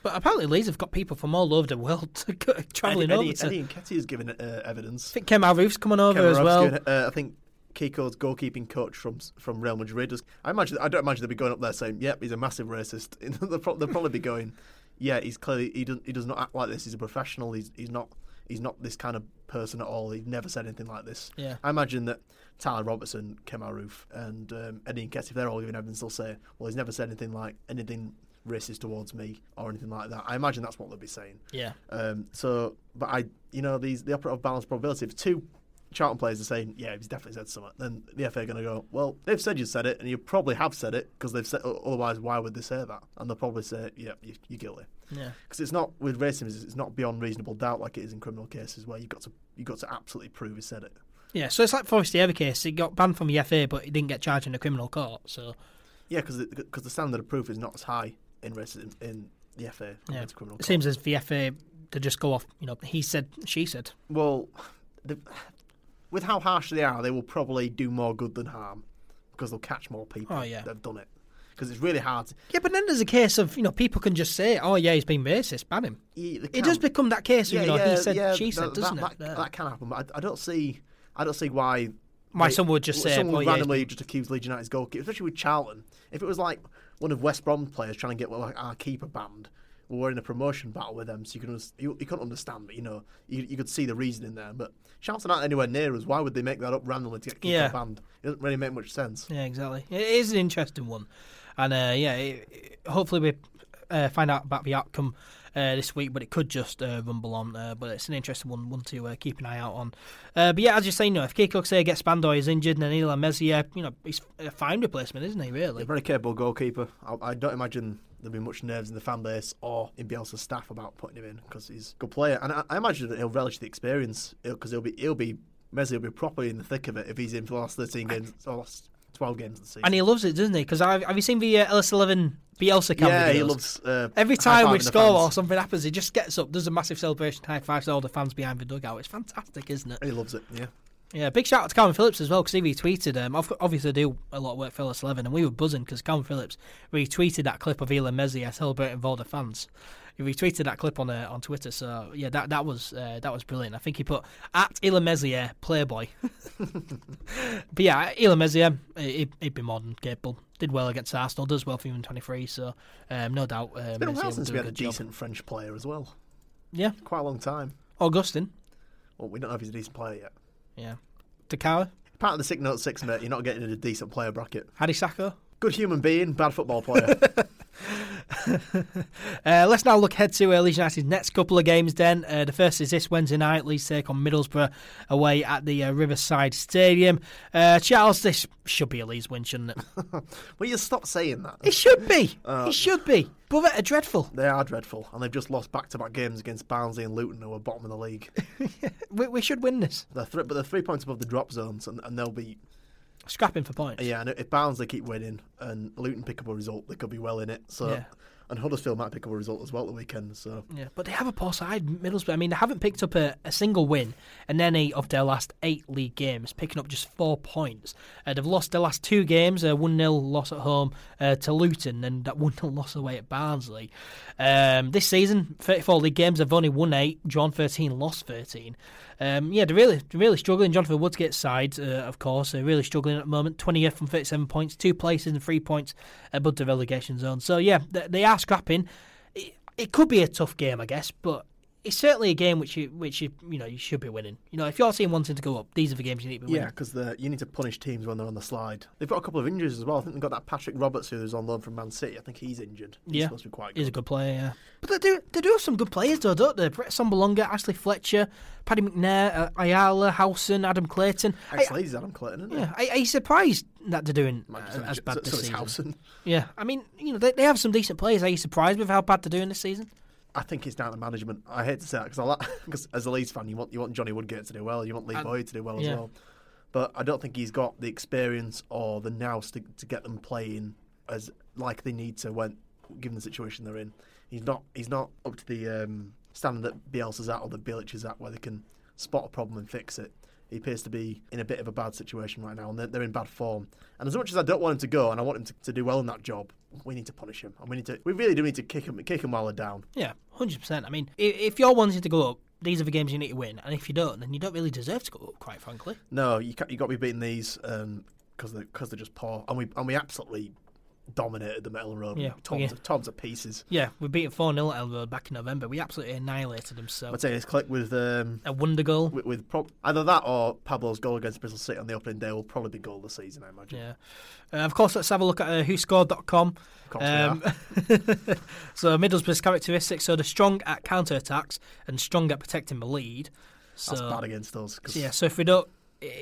But apparently Leeds have got people from all over the world to go, travelling Eddie, over Eddie, to. Eddie Nketiah has given uh, evidence. I think Kem Roofe's coming over as Ruff's well. given, uh, I think Kiko's goalkeeping coach from from Real Madrid. I imagine. I don't imagine they'll be going up there saying, "Yep, he's a massive racist." they'll, pro- they'll probably be going, "Yeah, he's clearly he doesn't he does not act like this. He's a professional. He's he's not he's not this kind of person at all. He's never said anything like this." Yeah. I imagine that Tyler Robertson, Kemar Roofe, and um, Eddie Nketiah, if they're all giving evidence, they'll say, "Well, he's never said anything like anything racist towards me or anything like that." I imagine that's what they'll be saying. Yeah. Um, so, but I, you know, these the operative balance probability. If two Charlton players are saying, "Yeah, he's definitely said something," then the FA are going to go, "Well, they've said you said it, and you probably have said it because they've said. Otherwise, why would they say that?" And they'll probably say, "Yeah, you, you're guilty." Yeah. Because it's not with racism. It's not beyond reasonable doubt like it is in criminal cases where you've got to you've got to absolutely prove he said it. Yeah. So it's like Forest Ever case. He got banned from the FA, but he didn't get charged in a criminal court. So Yeah, because because the standard of proof is not as high in racism in the FA Yeah. criminal. it seems as the FA to just go off. You know, he said, she said. Well, the, with how harsh they are, they will probably do more good than harm because they'll catch more people Oh, yeah. that have done it. Because it's really hard. To, Yeah, but then there's a case of you know people can just say, "Oh yeah, he's been racist, ban him." they It does become that case of you know he said, yeah, she that- said, doesn't that, it? That, Yeah. that can happen, but I, I don't see. I don't see why. Why they- someone would just say, someone "Oh yeah." he's randomly been-" just accuse Leeds United's goalkeeper, especially with Charlton. If it was like one of West Brom players trying to get like our keeper banned, we're in a promotion battle with them, so you can you, you couldn't understand, but you know you, you could see the reasoning there. But Charlton aren't anywhere near us. Why would they make that up randomly to get keeper Yeah. banned? It doesn't really make much sense. Yeah, exactly. It is an interesting one, and uh, yeah, it, it- hopefully we uh, find out about the outcome uh, this week. But it could just uh, rumble on. Uh, but it's an interesting one, one to uh, keep an eye out on. Uh, but yeah, as you say, you know, if Kiko say gets banned or he's injured, and Illan Meslier, you know, he's a fine replacement, isn't he? Really? A very capable goalkeeper. I, I don't imagine there'll be much nerves in the fan base or in Bielsa's staff about putting him in because he's a good player, and I, I imagine that he'll relish the experience because he'll be he'll be Meslier will be properly in the thick of it if he's in for the last thirteen games or last twelve games of the season. And he loves it, doesn't he? Because have you seen the uh, Ellis Eleven Bielsa cam yeah, he loves uh, Every time we score or something happens, he just gets up, does a massive celebration, high fives all the fans behind the dugout. It's fantastic, isn't it? He loves it. Yeah, Yeah, big shout out to Kalvin Phillips as well because he retweeted. Um, ob- obviously, I do a lot of work for Ellis Eleven, and we were buzzing because Kalvin Phillips retweeted that clip of Illan Meslier celebrating with all the fans. He retweeted that clip on uh, on Twitter, so yeah, that that was uh, that was brilliant. I think he put at Messi Playboy. but yeah, Illan Meslier, he, he'd be more than capable. Did well against Arsenal, does well for even twenty three. So um, no doubt. Uh, it's been a while since we had a good job. decent French player as well. Yeah, Quite a long time. Augustin. Well, we don't know if he's a decent player yet. Yeah, Takara, Part of the sick note six, mate. You're not getting in a decent player bracket. Hadi Sacko. Good human being, bad football player. Uh, let's now look ahead to uh, Leeds United's next couple of games. Then uh, the first is this Wednesday night. Leeds take on Middlesbrough away at the uh, Riverside Stadium. Uh, Charles, this should be a Leeds win, shouldn't it? Will you stop saying that? it should be. Uh, it should be. But they're dreadful. They are dreadful, and they've just lost back-to-back games against Barnsley and Luton, who are bottom of the league. We, we should win this. They're th- but they're three points above the drop zones, and, and they'll be Scrapping for points. yeah. And if Barnsley keep winning and Luton pick up a result, they could be well in it. So, Yeah. And Huddersfield might pick up a result as well the weekend. So, Yeah, but they have a poor side, Middlesbrough. I mean, they haven't picked up a, a single win in any of their last eight league games, picking up just four points. Uh, they've lost their last two games, a 1 0 loss at home uh, to Luton and that 1 0 loss away at Barnsley. Um, this season, 34 league games, they've only won 8, drawn 13, lost 13. Um, yeah, they're really, they're really struggling. Jonathan Woodgate's side, uh, of course, they're really struggling at the moment. 20th from 37 points, two places and three points above the relegation zone. So, yeah, they, they are scrapping. It, it could be a tough game, I guess, but it's certainly a game which you which you you know you should be winning. You know, if you're seeing wanting to go up, these are the games you need to be Yeah, winning. because you need to punish teams when they're on the slide. They've got a couple of injuries as well. I think they've got that Patrick Roberts who's on loan from Man City. I think he's injured. He's Yeah. supposed to be quite He's a good. good player, yeah. But they do they do have some good players though, don't they? Britt Assombalonga, Ashley Fletcher, Paddy McNair, uh, Ayala, Howson, Adam Clayton. He's Adam Clayton, isn't he? yeah, are, are you surprised that they're doing uh, as bad so, this so season? Yeah, I mean, you know, they, they have some decent players. Are you surprised with how bad they're doing this season? I think it's down to management. I hate to say that because like, because as a Leeds fan, you want you want Johnny Woodgate to do well, you want Lee And- Boyd to do well yeah. as well. But I don't think he's got the experience or the nous to, to get them playing as like they need to when given the situation they're in. He's not he's not up to the um, standard that Bielsa's at or that Bilic is at, where they can spot a problem and fix it. He appears to be in a bit of a bad situation right now, and they're, they're in bad form. And as much as I don't want him to go, and I want him to, to do well in that job, we need to punish him, and we need to we really do need to kick him kick him while they're down. Yeah, hundred percent. I mean, if, if you're wanting to go up, these are the games you need to win, and if you don't, then you don't really deserve to go up. Quite frankly. No, you you got to be beating these um, because they're because they're just poor, and we and we absolutely dominated the Metal Road. Yeah, tons, yeah. of, tons of pieces. Yeah, we beat 4 0 at Elwood back in November. We absolutely annihilated them. So I'd say it's Klich with um, a wonder goal. with, with prob- either that or Pablo's goal against Bristol City on the opening day will probably be goal of the season. I imagine. Yeah. Uh, of course, let's have a look at uh, whoscored.com. Of course. Um, so Middlesbrough's characteristics: so they're strong at counter attacks and strong at protecting the lead. So That's bad against us. 'cause- yeah, so if we don't,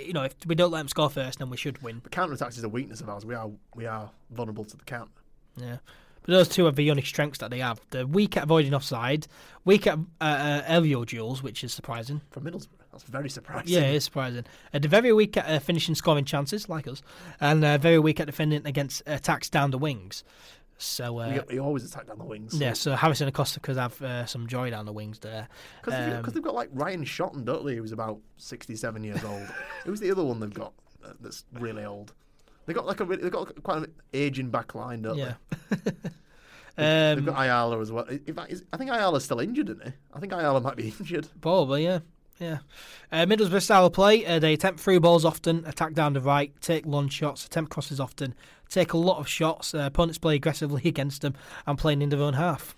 you know, if we don't let them score first, then we should win. But counter attacks is a weakness of ours. We are we are vulnerable to the counter. Yeah. But those two are the only strengths that they have. They're weak at avoiding offside, weak at uh, uh, aerial duels, which is surprising. From Middlesbrough, that's very surprising. Yeah, it is surprising. Uh, they're very weak at uh, finishing scoring chances, like us, and uh, very weak at defending against attacks down the wings. So uh, we always attack down the wings. yeah, so Harrison Acosta could have uh, some joy down the wings there. Because Um, they've got like Ryan Shotton, don't they? Who's about sixty-seven years old. Who's the other one they've got uh, that's really old? They got like a really, they've got quite an aging back line, don't Yeah. they? They've um, got Ayala as well. In fact, is- I think Ayala's still injured, isn't he? I think Ayala might be injured. Probably, yeah. Yeah. Uh, Middlesbrough style of play, uh, they attempt through balls often, attack down the right, take long shots, attempt crosses often, take a lot of shots. Uh, opponents play aggressively against them and playing in their own half.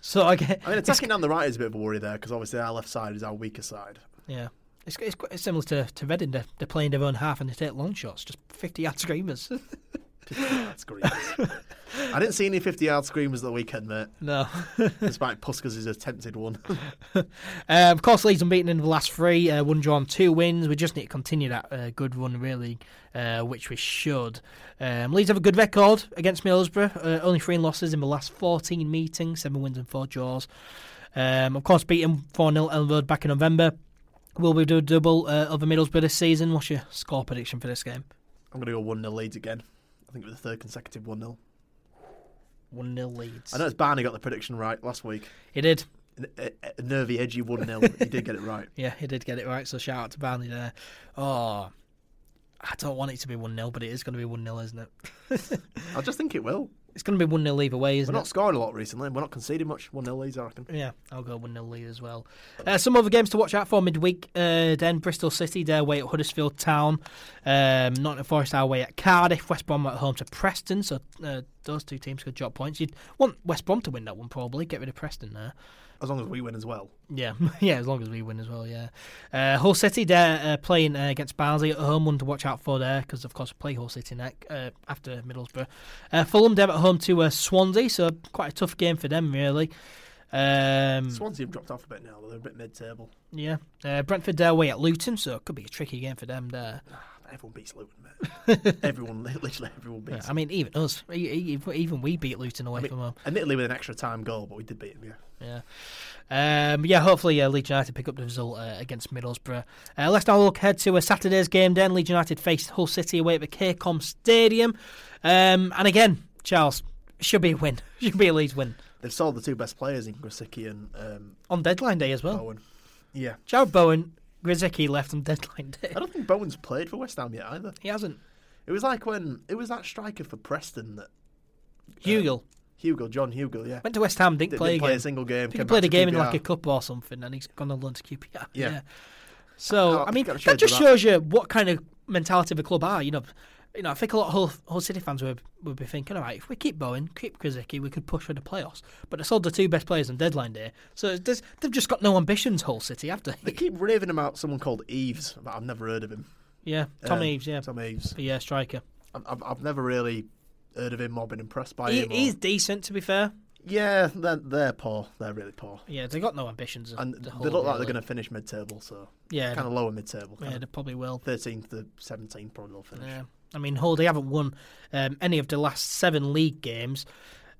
So I get, I mean, attacking down the right is a bit of a worry there because obviously our left side is our weaker side. yeah. It's, it's quite similar to, to Reading. They're, they're playing their own half and they take long shots, just 50 yard screamers. That's great. I didn't see any fifty-yard screamers at the weekend, mate. no. Despite Pușcaș' attempted one. Uh, of course, Leeds unbeaten in the last three. Uh, one drawn, two wins. We just need to continue that uh, good run, really, uh, which we should. Um, Leeds have a good record against Middlesbrough. Uh, only three losses in the last 14 meetings, seven wins and four draws. Um, of course, beating 4 0 Elland Road back in November. Will we do a double uh, over Middlesbrough this season? What's your score prediction for this game? I'm going to go one 0 Leeds again. I think it was the third consecutive one 0 1 0 leads. I know it's Barney got the prediction right last week. He did. A, a, a nervy, edgy one 0 He did get it right. Yeah, he did get it right. So shout out to Barney there. Oh, I don't want it to be 1 0, but it is going to be 1 0, isn't it? I just think it will. It's going to be 1 0 either way, We're isn't not it? scoring a lot recently. We're not conceding much. One 0 Leeds, I reckon. Yeah, I'll go 1 0 lead as well. Uh, some other games to watch out for midweek. Uh, then Bristol City, their way at Huddersfield Town. Um, Nottingham Forest, our way at Cardiff. West Brom at home to Preston. So uh, those two teams could drop points. You'd want West Brom to win that one, probably. Get rid of Preston there. As long as we win as well. Yeah, yeah, as long as we win as well, yeah. Uh, Hull City, they're uh, playing uh, against Barnsley at home, one to watch out for there, because of course we play Hull City next, uh, after Middlesbrough. Uh, Fulham, they're at home to uh, Swansea, so quite a tough game for them, really. Um, Swansea have dropped off a bit now. They're a bit mid-table. yeah. Uh, Brentford, they're away at Luton, so it could be a tricky game for them there. Everyone beats Luton, mate. everyone, literally everyone Yeah, beats. I mean, even us, even we beat Luton away I mean- from home. Admittedly, with an extra time goal, but we did beat them. Yeah. Yeah. Um, yeah, hopefully uh, Leeds United pick up the result uh, against Middlesbrough. Uh, let's now look ahead to a Saturday's game then. Leeds United faced Hull City away at the KCOM Stadium. Um, and again, Charles, should be a win. Should be a Leeds win. They've sold the two best players in Grosicki and um, On deadline day as well. Bowen. Yeah. Jarrod Bowen, Grosicki left on deadline day. I don't think Bowen's played for West Ham yet either. He hasn't. It was like when it was that striker for Preston that Hugill Hugill, Jordan Hugill, yeah. went to West Ham, didn't Didn't play a play a single game. He played a game in like a cup or something, and he's gone on loan to QPR. Yeah. So Oh, I mean, that just that. shows you what kind of mentality the club are. You know, you know, I think a lot of Hull, Hull City fans would, would be thinking, all right, if we keep Bowen, keep Grosicki, we could push for the playoffs. But they sold the two best players on deadline day, so they've just got no ambitions, Hull City, have They they? keep raving about someone called Eaves, but I've never heard of him. Yeah, Tom Uh, Eaves, yeah, Tom Eaves. yeah, striker. I've, I've never really heard of him or been impressed by He, him. or- he's decent, to be fair. Yeah, they're, they're poor. They're really poor. Yeah, they've got no ambitions. And the they look like they're going to finish mid-table, so yeah, kind of lower mid-table. yeah, they probably will. 13th to 17th probably they'll finish. Yeah. I mean, Hull, they haven't won um, any of the last seven league games,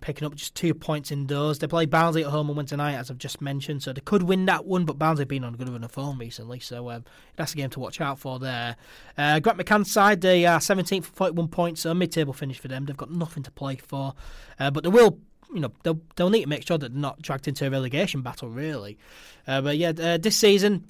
picking up just two points indoors. They play Barnsley at home on Wednesday night, as I've just mentioned, so they could win that one, but Barnsley have been on good run of form recently, so um, that's a game to watch out for there. Uh, Grant McCann's side, they are 17th for 41 points, so a mid-table finish for them. They've got nothing to play for, uh, but they will. You know they'll they'll need to make sure that they're not dragged into a relegation battle, really. Uh, but yeah, uh, this season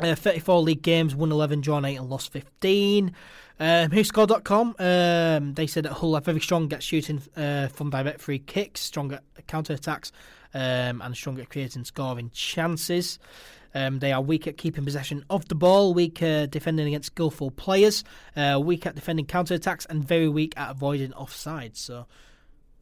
uh, 34 league games, won 11, drawn 8, and lost 15. Um, WhoScored.com, um, they said that Hull are very strong at shooting uh, from direct free kicks, strong at counter attacks, um, and strong at creating scoring chances. Um, they are weak at keeping possession of the ball, weak uh, defending against skillful players, uh, weak at defending counter attacks, and very weak at avoiding offside. So,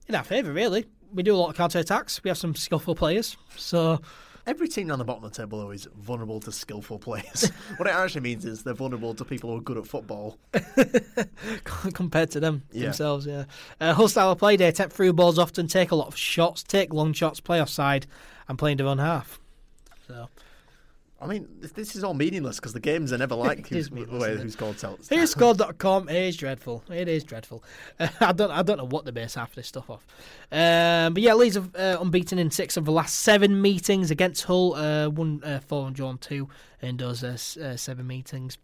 in our favour, really. We do a lot of counter attacks. We have some skillful players. So, Every team on the bottom of the table though is vulnerable to skillful players. what it actually means is they're vulnerable to people who are good at football. compared to them Yeah. themselves. Yeah, uh, Hull style of play they attempt through balls often, take a lot of shots, take long shots, play offside, and play in their own half. I mean, this- is all meaningless because the games are never like who's, the way who's called tells. scored.com. It is dreadful. It is dreadful. Uh, I don't I don't know what they base half of this stuff off. Um, but yeah, Leeds have uh, unbeaten in six of the last seven meetings against Hull. Uh, one uh, four and drawn two in those uh, uh, seven meetings.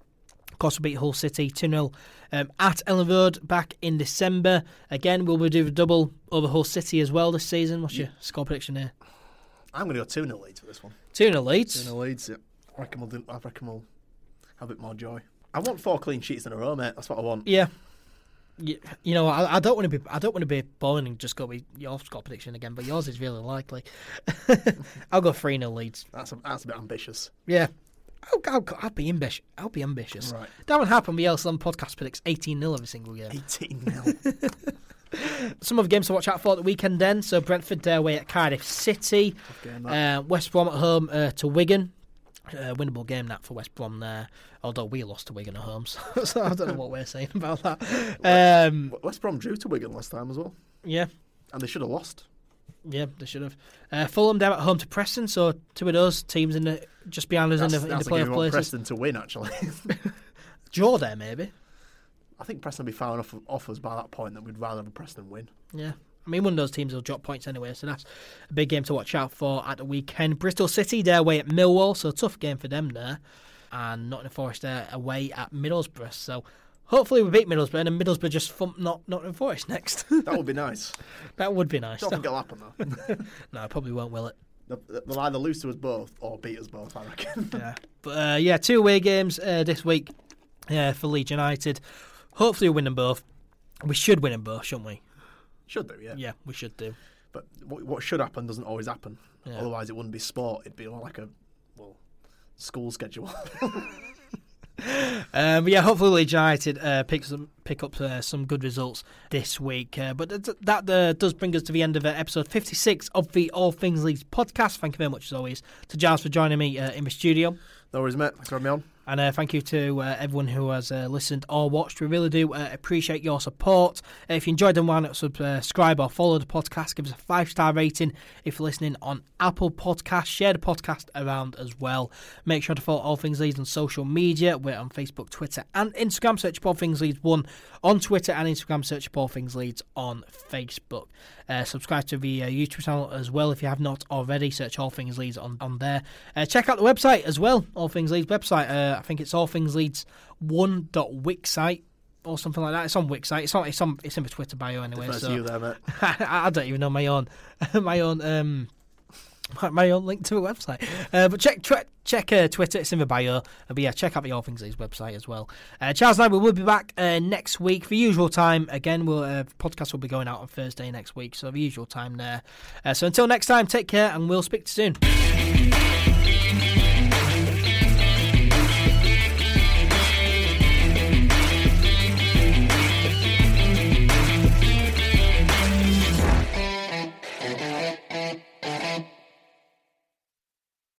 Of course, we beat Hull City 2 0 um, at Elland Road back in December. Again, will we do a double over Hull City as well this season? What's your score prediction here? I'm going to go 2 0 Leeds for this one. 2 0 2 Leeds. 0 Leeds, yeah. I reckon, we'll do, I reckon we'll have a bit more joy. I want four clean sheets in a row, mate. That's what I want. Yeah. You, you know, I, I don't want to be. I don't want to be boring and just go with your score prediction again, but yours is really likely. I'll go three 0 leads. That's a, that's a bit ambitious. Yeah, I'll, I'll, I'll be ambitious. I'll be ambitious. Right. That would happen. We else on podcast predicts eighteen 0 every single game. 18 0. Some other games to watch out for at the weekend. Then, so Brentford away at Cardiff City. game. Uh, West Brom at home uh, to Wigan. Uh, winnable game that for West Brom there. Although we lost to Wigan at home, so, so I don't know what we're saying about that. Um, West Brom drew to Wigan last time as well. yeah, And they should have lost. yeah, they should have. Uh, Fulham down at home to Preston, so two of those teams in the just behind us That's, in the, in the playoff places. Preston to win, actually. Draw there, maybe. I think Preston will be far enough off us by that point that we'd rather have a Preston win. Yeah. I mean, one of those teams will drop points anyway, so that's a big game to watch out for at the weekend. Bristol City, their away at Millwall, so tough game for them there. And Nottingham Forest, away at Middlesbrough. So hopefully we beat Middlesbrough and then Middlesbrough just thump not Nottingham Forest next. That would be nice. that would be nice. don't think it'll happen, though. no, it probably won't, will it? They'll- They'll either lose to us both or beat us both, I reckon. Yeah. But uh, yeah, two away games uh, this week uh, for Leeds United. Hopefully we win them both. We should win them both, shouldn't we? Should do, yeah. Yeah, we should do. But what, what should happen doesn't always happen. Yeah. Otherwise, it wouldn't be sport. It'd be more like a, well, school schedule. Um, but yeah, hopefully Leeds United uh, pick some pick up uh, some good results this week. Uh, but th- that uh, does bring us to the end of uh, episode 56 of the All Things Leeds podcast. Thank you very much, as always, to Giles for joining me uh, in the studio. no worries, mate. Thanks for having me on. And uh, thank you to uh, everyone who has uh, listened or watched. We really do uh, appreciate your support. Uh, if you enjoyed why not subscribe or follow the podcast? Give us a five star rating if you're listening on Apple Podcasts. Share the podcast around as well. Make sure to follow All Things Leeds on social media. We're on Facebook, Twitter, and Instagram. Search All Things Leeds 1 on Twitter and Instagram. Search All Things Leeds on Facebook. Uh, subscribe to the uh, YouTube channel as well if you have not already. Search All Things Leeds on, on there. Uh, check out the website as well, All Things Leeds website. Uh, I think it's All Things Leeds 1.wixsite or something like that. It's on Wixsite. It's on. It's on. It's in the Twitter bio anyway. First so you there, mate. I, I don't even know my own my own um my- own link to a website. Uh, but check tw- check uh, Twitter. It's in the bio. Uh, but yeah, check out the All Things Leeds website as well. Uh, Charles and I we will be back uh, next week for usual time. Again, we'll podcast will be going out on Thursday next week, so the usual time there. So until next time, take care, and we'll speak to you soon.